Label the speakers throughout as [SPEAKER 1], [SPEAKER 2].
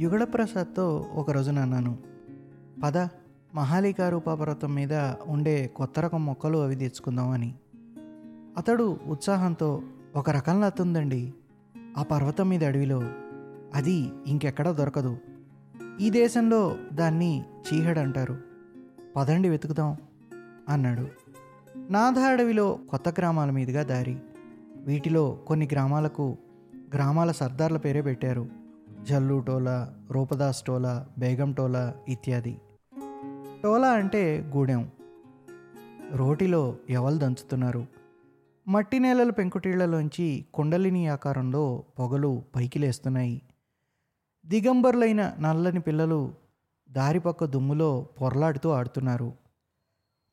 [SPEAKER 1] యుగళప్రసాద్తో ఒకరోజున అన్నాను పద మహాలికారూప పర్వతం మీద ఉండే కొత్త రకం మొక్కలు అవి తెచ్చుకుందామని. అతడు ఉత్సాహంతో ఒక రకం లతుందండి ఆ పర్వతం మీద అడవిలో అది ఇంకెక్కడా దొరకదు. ఈ దేశంలో దాన్ని చీహడ్ అంటారు. పదండి వెతుకుదాం అన్నాడు. నాథ అడవిలో కొత్త గ్రామాల మీదుగా దారి. వీటిలో కొన్ని గ్రామాలకు గ్రామాల సర్దార్ల పేరే పెట్టారు. జల్లు టోలా రూపదాస్ టోలా బేగం టోలా ఇత్యాది. టోలా అంటే గూడెం. రోటిలో ఎవలు దంచుతున్నారు? మట్టి నేలల పెంకుటీళ్ళలోంచి కుండలిని ఆకారంలో పొగలు పైకి లేస్తున్నాయి దిగంబరులైన నల్లని పిల్లలు దారిపక్క దుమ్ములో పొరలాడుతూ ఆడుతున్నారు.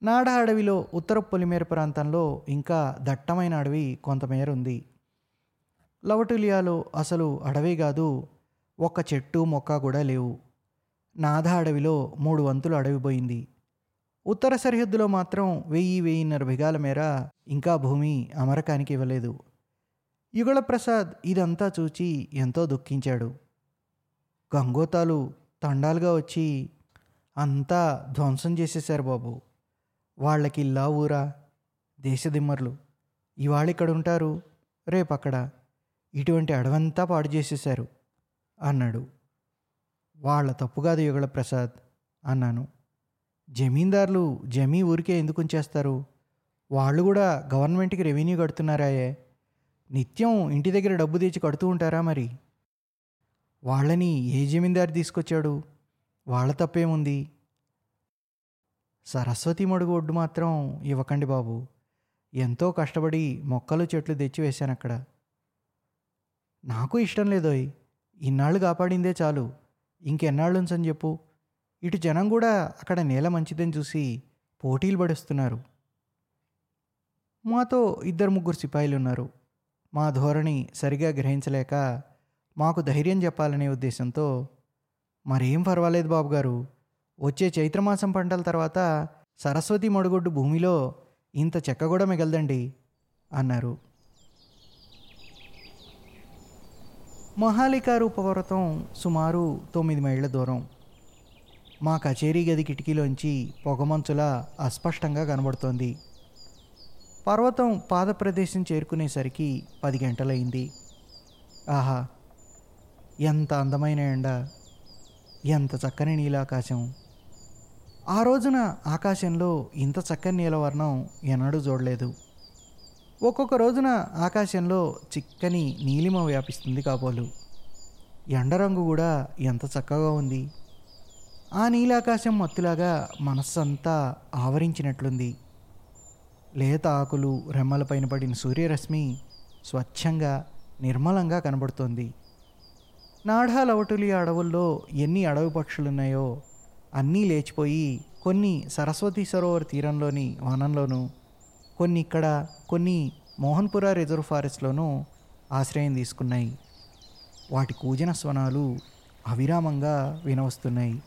[SPEAKER 1] నాడ అడవిలో ఉత్తర పొలిమేర ప్రాంతంలో ఇంకా దట్టమైన అడవి కొంతమేర ఉంది. లవటులియాలో అసలు అడవి కాదు ఒక్క చెట్టు మొక్క కూడా లేవు. నాథ అడవిలో మూడు వంతులు అడవిపోయింది. ఉత్తర సరిహద్దులో మాత్రం వెయ్యి వెయ్యిన్నర బిగాల మేర ఇంకా భూమి అమరకానికి ఇవ్వలేదు. యుగళప్రసాద్ ఇదంతా చూచి ఎంతో దుఃఖించాడు. గంగోతాలు తండాలుగా వచ్చి అంతా ధ్వంసం చేసేశారు బాబు. వాళ్ళకి ఇల్లా ఊరా? దేశదిమ్మర్లు ఇవాళ ఇక్కడ ఉంటారు రేపు అక్కడ ఇటువంటి అడవంతా పాడు చేసేశారు. అన్నాడు. వాళ్ళ తప్పు కాదు యుగళ ప్రసాద్ అన్నాను. జమీందారులు జమీ ఊరికే ఎందుకు ఉంచేస్తారు? వాళ్ళు కూడా గవర్నమెంట్కి రెవెన్యూ కడుతున్నారాయే. నిత్యం ఇంటి దగ్గర డబ్బు తెచ్చి కడుతూ ఉంటారా మరి? వాళ్ళని ఏ జమీందారు తీసుకొచ్చాడు? వాళ్ళ తప్పేముంది? సరస్వతి మడుగు ఒడ్డు మాత్రం ఇవ్వకండి బాబు. ఎంతో కష్టపడి మొక్కలు చెట్లు తెచ్చి వేశాను అక్కడ నాకు ఇష్టం లేదోయ్. ఇన్నాళ్ళు కాపాడిందే చాలు. ఇంకెన్నాళ్ళు ఉంచని చెప్పు. ఇటు జనం కూడా అక్కడ నేల మంచిదని చూసి పోటీలు పడేస్తున్నారు. మాతో ఇద్దరు ముగ్గురు సిపాయిలు ఉన్నారు మా ధోరణి సరిగా గ్రహించలేక మాకు ధైర్యం చెప్పాలనే ఉద్దేశంతో మరేం పర్వాలేదు బాబు గారు వచ్చే చైత్రమాసం పంటల తర్వాత సరస్వతి మడుగొడ్డు భూమిలో ఇంత చెక్క కూడా మిగలదండి అన్నారు. మహాలికా పర్వతం సుమారు తొమ్మిది మైళ్ళ దూరం. మా కచేరీ గది కిటికీలోంచి పొగమంచులా అస్పష్టంగా కనబడుతోంది. పర్వతం పాద ప్రదేశం చేరుకునేసరికి పది గంటలైంది ఆహా ఎంత అందమైన ఎండ ఎంత చక్కని నీలాకాశం. ఆ రోజున ఆకాశంలో ఇంత చక్కని నీలవర్ణం ఎన్నడూ చూడలేదు. ఒక్కొక్క రోజున ఆకాశంలో చిక్కని నీలిమ వ్యాపిస్తుంది కాబోలు. ఎండ రంగు కూడా ఎంత చక్కగా ఉంది. ఆ నీలాకాశం మత్తులాగా మనస్సంతా ఆవరించినట్లుంది. లేత ఆకులు రెమ్మలపైన పడిన సూర్యరశ్మి స్వచ్ఛంగా నిర్మలంగా కనబడుతోంది. నాఢాలవటులి అడవుల్లో ఎన్ని అడవి పక్షులున్నాయో అన్నీ లేచిపోయి కొన్ని సరస్వతి సరోవర్ తీరంలోని వనంలోనూ కొన్ని ఇక్కడ కొన్ని మోహన్పుర రిజర్వ్ ఫారెస్ట్లోనూ ఆశ్రయం తీసుకున్నాయి. వాటి కూజన స్వనాలు అవిరామంగా వినవస్తున్నాయి.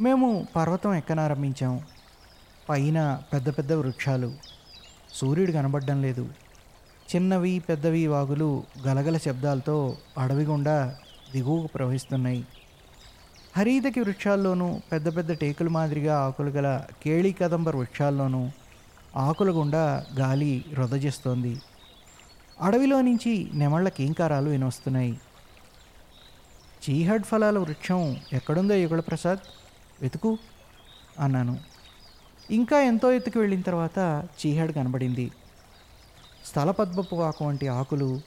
[SPEAKER 1] మేము పర్వతం ఎక్కనారంభించాం. పైన పెద్ద పెద్ద వృక్షాలు. సూర్యుడు కనబడడం లేదు. చిన్నవి పెద్దవి వాగులు గలగల శబ్దాలతో అడవి గుండా దిగువకు ప్రవహిస్తున్నాయి. హరీదకి వృక్షాల్లోనూ పెద్ద పెద్ద టేకుల మాదిరిగా ఆకులు గల కేళీ కదంబర్ వృక్షాల్లోనూ ఆకుల గుండా గాలి రొదజేస్తోంది అడవిలో నుంచి నెమళ్ళ కీంకారాలు వినొస్తున్నాయి. చీహడ్ ఫలాల వృక్షం ఎక్కడుందో యుగళ ప్రసాద్? వెతుకు అన్నాను. ఇంకా ఎంతో ఎత్తుకు వెళ్ళిన తర్వాత చీహడ్ కనబడింది. స్థలపద్మపు ఆకు వంటి ఆకులు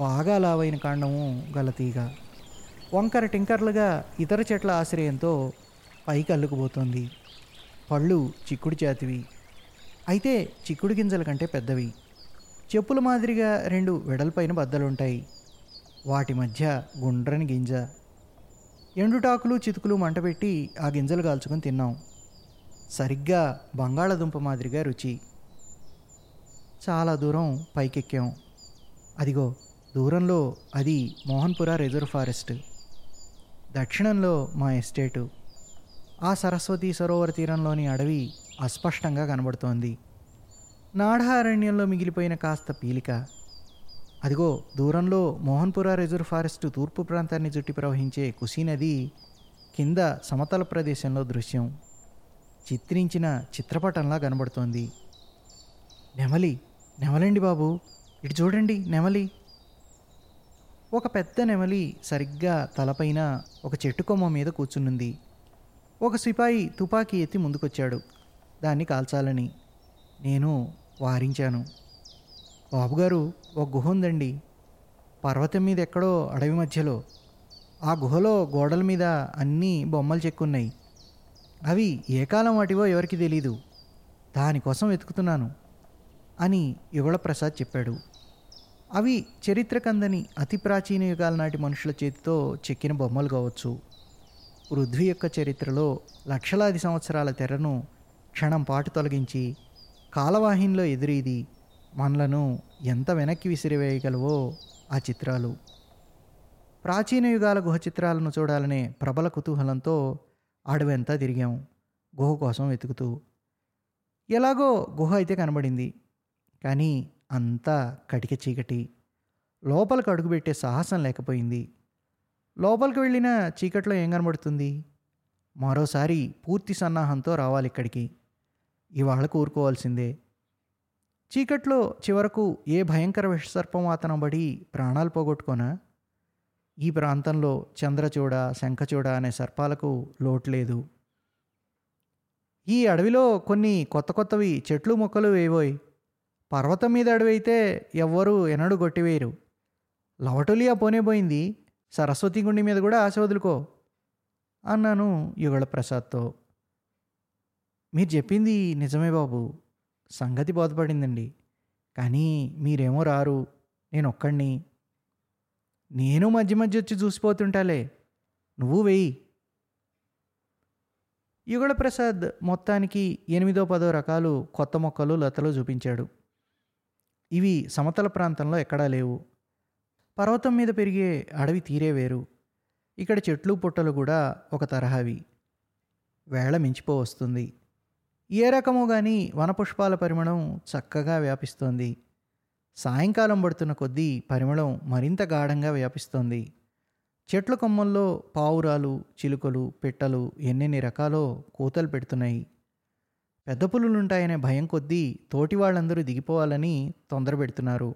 [SPEAKER 1] బాగా లావైన కాండము గల తీగ. వంకర టింకర్లుగా ఇతర చెట్ల ఆశ్రయంతో పైకి అల్లుకుపోతుంది. పళ్ళు చిక్కుడు చేతివి అయితే చిక్కుడు గింజల కంటే పెద్దవి. చెప్పుల మాదిరిగా రెండు వెడల్పైన బద్దలుంటాయి. వాటి మధ్య గుండ్రని గింజ. ఎండుటాకులు చితుకులు మంటపెట్టి ఆ గింజలు కాల్చుకొని తిన్నాం. సరిగ్గా బంగాళదుంప మాదిరిగా రుచి. చాలా దూరం పైకెక్కాం. అదిగో దూరంలో అది మోహన్పుర రిజర్వ్ ఫారెస్ట్. దక్షిణంలో మా ఎస్టేటు. ఆ సరస్వతి సరోవర తీరంలోని అడవి అస్పష్టంగా కనబడుతోంది. నాఢారణ్యంలో మిగిలిపోయిన కాస్త పీలిక. అదిగో దూరంలో మోహన్పుర రిజర్వ్ ఫారెస్ట్ తూర్పు ప్రాంతాన్ని జుట్టి ప్రవహించే కుషీ నది కింద సమతల ప్రదేశంలో దృశ్యం. చిత్రించిన చిత్రపటంలా కనబడుతోంది. నెమలి నెమలండి బాబు ఇటు చూడండి నెమలి. ఒక పెద్ద నెమలి సరిగ్గా తలపైన ఒక చెట్టు కొమ్మ మీద కూర్చునుంది. ఒక సిపాయి తుపాకీ ఎత్తి ముందుకొచ్చాడు. దాన్ని కాల్చాలని నేను వారించాను. బాబుగారు ఒక గుహ ఉందండి. పర్వతం మీద ఎక్కడో అడవి మధ్యలో. ఆ గుహలో గోడల మీద అన్నీ బొమ్మలు చెక్కున్నాయి. అవి ఏ కాలం వాటివో ఎవరికి తెలీదు. దానికోసం వెతుకుతున్నాను అని యుగళ ప్రసాద్ చెప్పాడు. అవి చరిత్రకందని అతి ప్రాచీన యుగాల నాటి మనుషుల చేతితో చెక్కిన బొమ్మలు కావచ్చు. పృథ్వీ యొక్క చరిత్రలో లక్షలాది సంవత్సరాల తెరను క్షణం పాటు తొలగించి కాలవాహినిలో ఎదురీది మనలను ఎంత వెనక్కి విసిరివేయగలవో ఆ చిత్రాలు. ప్రాచీన యుగాల గుహ చిత్రాలను చూడాలనే ప్రబల కుతూహలంతో అడవంతా తిరిగాం గుహ కోసం వెతుకుతూ. ఎలాగో గుహ అయితే కనబడింది కానీ అంతా కటిక చీకటి. లోపలికి అడుగుపెట్టే సాహసం లేకపోయింది. లోపలికి వెళ్ళిన చీకట్లో ఏం కనబడుతుంది? మరోసారి పూర్తి సన్నాహంతో రావాలి ఇక్కడికి. ఇవాళ కూరుకోవాల్సిందే చీకట్లో చివరకు ఏ భయంకర విషసర్పం అతను పడి ప్రాణాలు పోగొట్టుకోనా? ఈ ప్రాంతంలో చంద్రచూడ శంఖచూడ అనే సర్పాలకు లోటు లేదు. ఈ అడవిలో కొన్ని కొత్త కొత్తవి చెట్లు మొక్కలు వేయబోయి. పర్వతం మీద అడవి అయితే ఎవ్వరూ ఎనడు కొట్టివేయరు లవటులియా పోనే పోయింది సరస్వతి గుండి మీద కూడా ఆశ వదులుకో. అన్నాను యుగళప్రసాద్తో. మీరు చెప్పింది నిజమే బాబు. సంగతి బోధపడిందండి. కానీ మీరేమో రారు. నేను ఒక్కడిని. నేను మధ్య మధ్య వచ్చి చూసిపోతుంటాలే. నువ్వు వెయ్యి యుగళ ప్రసాద్ మొత్తానికి ఎనిమిదో పదో రకాలు కొత్త మొక్కలు లతలు చూపించాడు. ఇవి సమతల ప్రాంతంలో ఎక్కడా లేవు. పర్వతం మీద పెరిగే అడవి తీరే వేరు. ఇక్కడ చెట్లు పుట్టలు కూడా ఒక తరహావి. వేళ మించిపో వస్తుంది ఏ రకము కానీ వనపుష్పాల పరిమళం చక్కగా వ్యాపిస్తోంది. సాయంకాలం పడుతున్న కొద్దీ పరిమళం మరింత గాఢంగా వ్యాపిస్తోంది. చెట్ల కొమ్మల్లో పావురాలు చిలుకలు పిట్టలు ఎన్నెన్ని రకాలో కూతలు పెడుతున్నాయి. పెద్ద పులులుంటాయనే భయం కొద్దీ తోటి వాళ్ళందరూ దిగిపోవాలని తొందర పెడుతున్నారు.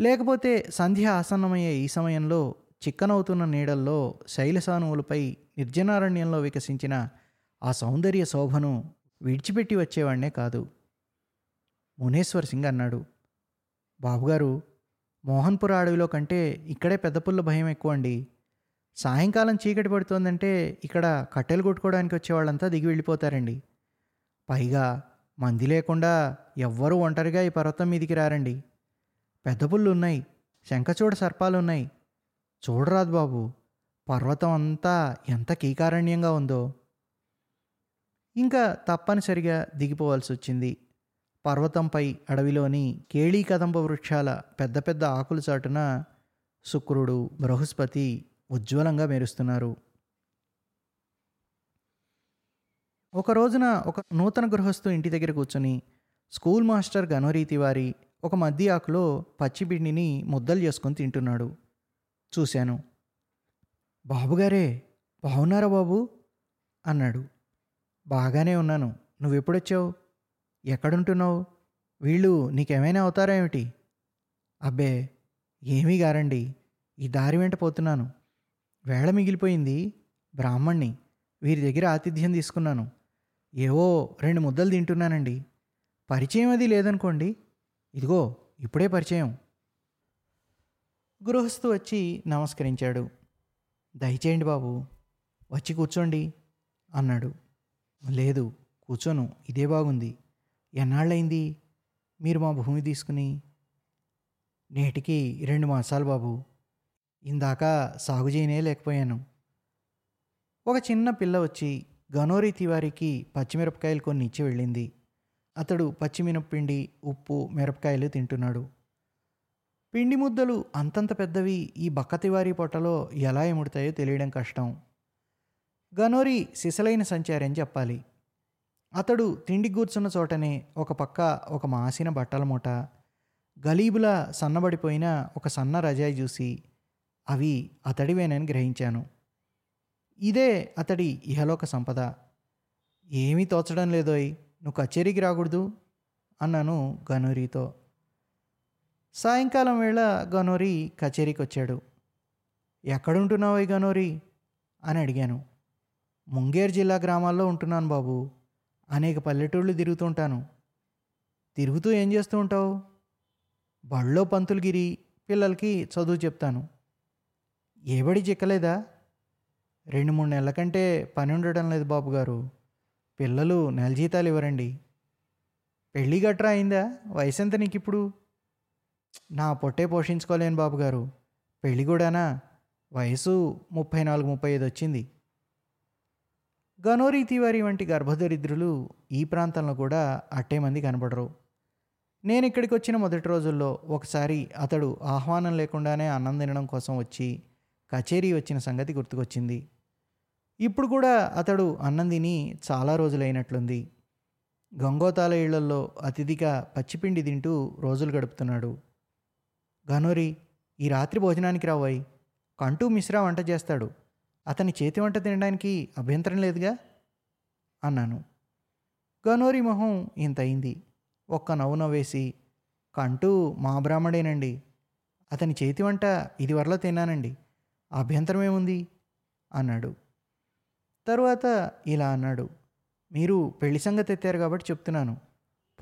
[SPEAKER 1] లేకపోతే సంధ్య ఆసన్నమయ్యే ఈ సమయంలో చిక్కనవుతున్న నీడల్లో శైలసానువులపై నిర్జనారణ్యంలో వికసించిన ఆ సౌందర్య శోభను విడిచిపెట్టి వచ్చేవాడినే కాదు. మునేశ్వర్ సింగ్ అన్నాడు. బాబుగారు మోహన్పుర అడవిలో కంటే ఇక్కడే పెద్ద పుల్ల భయం ఎక్కువ అండి సాయంకాలం చీకటి పడుతోందంటే ఇక్కడ కట్టెలు కొట్టుకోవడానికి వచ్చేవాళ్ళంతా దిగి వెళ్ళిపోతారండి. పైగా మంది లేకుండా ఎవ్వరూ ఒంటరిగా ఈ పర్వతం మీదికి రారండి. పెద్ద పుల్లు ఉన్నాయి శంఖచూడ సర్పాలు ఉన్నాయి చూడరాదు బాబు పర్వతం అంతా ఎంత కీకారణ్యంగా ఉందో. ఇంకా తప్పనిసరిగా దిగిపోవాల్సి వచ్చింది పర్వతంపై అడవిలోని కేళీ కదంబ వృక్షాల పెద్ద పెద్ద ఆకులు చాటున శుక్రుడు బృహస్పతి ఉజ్వలంగా మెరుస్తున్నారు. ఒక రోజున ఒక నూతన గృహస్థు ఇంటి దగ్గర కూర్చొని స్కూల్ మాస్టర్ గనోరీతి వారి ఒక మద్ది ఆకులో పచ్చిపిండిని ముద్దలు చేసుకొని తింటున్నాడు. చూశాను. బాబుగారే బాగున్నారా బాబు? అన్నాడు. బాగానే ఉన్నాను. నువ్వెప్పుడొచ్చావు? ఎక్కడుంటున్నావు? వీళ్ళు నీకేమైనా అవుతారా ఏమిటి? అబ్బే ఏమీ గారండి. ఈ దారి వెంట పోతున్నాను. వేళ మిగిలిపోయింది. బ్రాహ్మణ్ణి వీరి దగ్గర ఆతిథ్యం తీసుకున్నాను. ఏవో రెండు ముద్దలు తింటున్నానండి. పరిచయం అది లేదనుకోండి. ఇదిగో ఇప్పుడే పరిచయం. గృహస్థు వచ్చి నమస్కరించాడు. దయచేయండి బాబు వచ్చి కూర్చోండి అన్నాడు. లేదు కూర్చోను ఇదే బాగుంది. ఎన్నాళ్ళైంది మీరు మా భూమి తీసుకుని? నేటికి రెండు మాసాలు బాబు. ఇందాక సాగు చేయనే లేకపోయాను. ఒక చిన్న పిల్ల వచ్చి గనోరి తివారికి పచ్చిమిరపకాయలు కొన్ని ఇచ్చి వెళ్ళింది. అతడు పచ్చిమినపిండి ఉప్పు మిరపకాయలు తింటున్నాడు. పిండి ముద్దలు అంతంత పెద్దవి ఈ బక్క తివారీ పొట్టలో ఎలా ఎముడతాయో తెలియడం కష్టం. గనోరి సిసలైన సంచారి అని చెప్పాలి. అతడు తిండి కూర్చున్న చోటనే ఒక పక్క ఒక మాసిన బట్టల మూట గలీబులా సన్నబడిపోయిన ఒక సన్న రజాయి చూసి అవి అతడివేనని గ్రహించాను. ఇదే అతడి ఇహలోక సంపద. ఏమీ తోచడం లేదోయ్ నువ్వు కచేరీకి రాకూడదు అన్నాను గనూరితో. సాయంకాలం వేళ గనోరి కచేరీకి వచ్చాడు ఎక్కడుంటున్నావు గనోరి? అని అడిగాను. ముంగేర్ జిల్లా గ్రామాల్లో ఉంటున్నాను బాబు. అనేక పల్లెటూళ్ళు తిరుగుతుంటాను తిరుగుతూ ఏం చేస్తూ ఉంటావు? బళ్ళో పంతులగిరి పిల్లలకి చదువు చెప్తాను. ఏబడి చిక్కలేదా? రెండు మూడు నెలల కంటే పని ఉండడం లేదు బాబు గారు. పిల్లలు నెల జీతాలు ఇవ్వరండి. పెళ్ళి గట్రా అయిందా? వయసు ఎంత నీకు ఇప్పుడు నా పొట్టే పోషించుకోలేను బాబు గారు. పెళ్ళి కూడానా? వయసు ముప్పై నాలుగు ముప్పై ఐదు వచ్చింది. గనోరీ తివారి వంటి గర్భదరిద్రులు ఈ ప్రాంతంలో కూడా అట్టే మంది కనబడరు. నేను ఇక్కడికి వచ్చిన మొదటి రోజుల్లో ఒకసారి అతడు ఆహ్వానం లేకుండానే అన్నం తినడం కోసం వచ్చి కచేరీ వచ్చిన సంగతి గుర్తుకొచ్చింది. ఇప్పుడు కూడా అతడు అన్నం తిని చాలా రోజులైనట్లుంది. గంగోతాల ఇళ్ళల్లో అతిథిగా పచ్చిపిండి తింటూ రోజులు గడుపుతున్నాడు. గనోరి ఈ రాత్రి భోజనానికి రావాయి. కంటూ మిశ్రా వంట చేస్తాడు. అతని చేతి వంట తినడానికి అభ్యంతరం లేదుగా? అన్నాను. గనోరి మొహం ఇంత అయింది ఒక్క నవ్వు నవ్వేసి కంటూ మా బ్రాహ్మడేనండి. అతని చేతి వంట ఇదివరలో తిన్నానండి. అభ్యంతరం ఏముంది అన్నాడు. తరువాత ఇలా అన్నాడు. మీరు పెళ్ళి సంగతి ఎత్తారు కాబట్టి చెప్తున్నాను.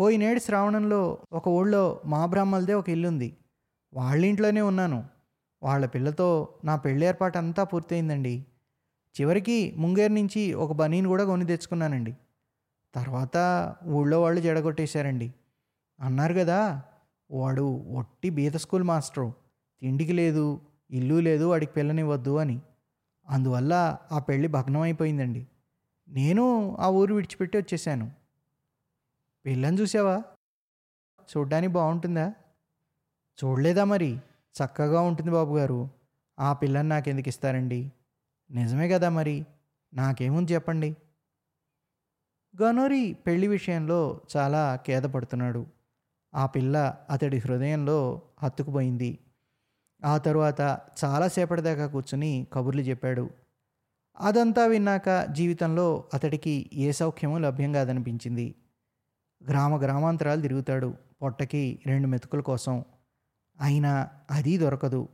[SPEAKER 1] పోయినేడు శ్రావణంలో ఒక ఊళ్ళో మా బ్రాహ్మలదే ఒక ఇల్లుంది. వాళ్ళ ఇంట్లోనే ఉన్నాను. వాళ్ళ పిల్లతో నా పెళ్ళి ఏర్పాటు అంతా పూర్తయిందండి. చివరికి ముంగేరు నుంచి ఒక బనీని కూడా కొని తెచ్చుకున్నానండి. తర్వాత ఊళ్ళో వాళ్ళు జడగొట్టేశారండి. అన్నారు కదా వాడు ఒట్టి బీద స్కూల్ మాస్టరు తిండికి లేదు ఇల్లు లేదు వాడికి పిల్లనివ్వద్దు అని. అందువల్ల ఆ పెళ్ళి భగ్నం అయిపోయిందండి. నేను ఆ ఊరు విడిచిపెట్టి వచ్చేసాను పిల్లని చూసావా? చూడ్డానికి బాగుంటుందా? చూడలేదా మరి? చక్కగా ఉంటుంది బాబుగారు. ఆ పిల్లని నాకెందుకు ఇస్తారండి? నిజమే కదా మరి. నాకేముంది చెప్పండి? గనోరి పెళ్ళి విషయంలో చాలా ఖేదపడుతున్నాడు. ఆ పిల్ల అతడి హృదయంలో హత్తుకుపోయింది. ఆ తరువాత చాలాసేపటి దాకా కూర్చుని కబుర్లు చెప్పాడు. అదంతా విన్నాక జీవితంలో అతడికి ఏ సౌఖ్యమూ లభ్యం కాదనిపించింది. గ్రామ గ్రామాంతరాలు తిరుగుతాడు. పొట్టకి రెండు మెతుకుల కోసం. అయినా అది దొరకదు.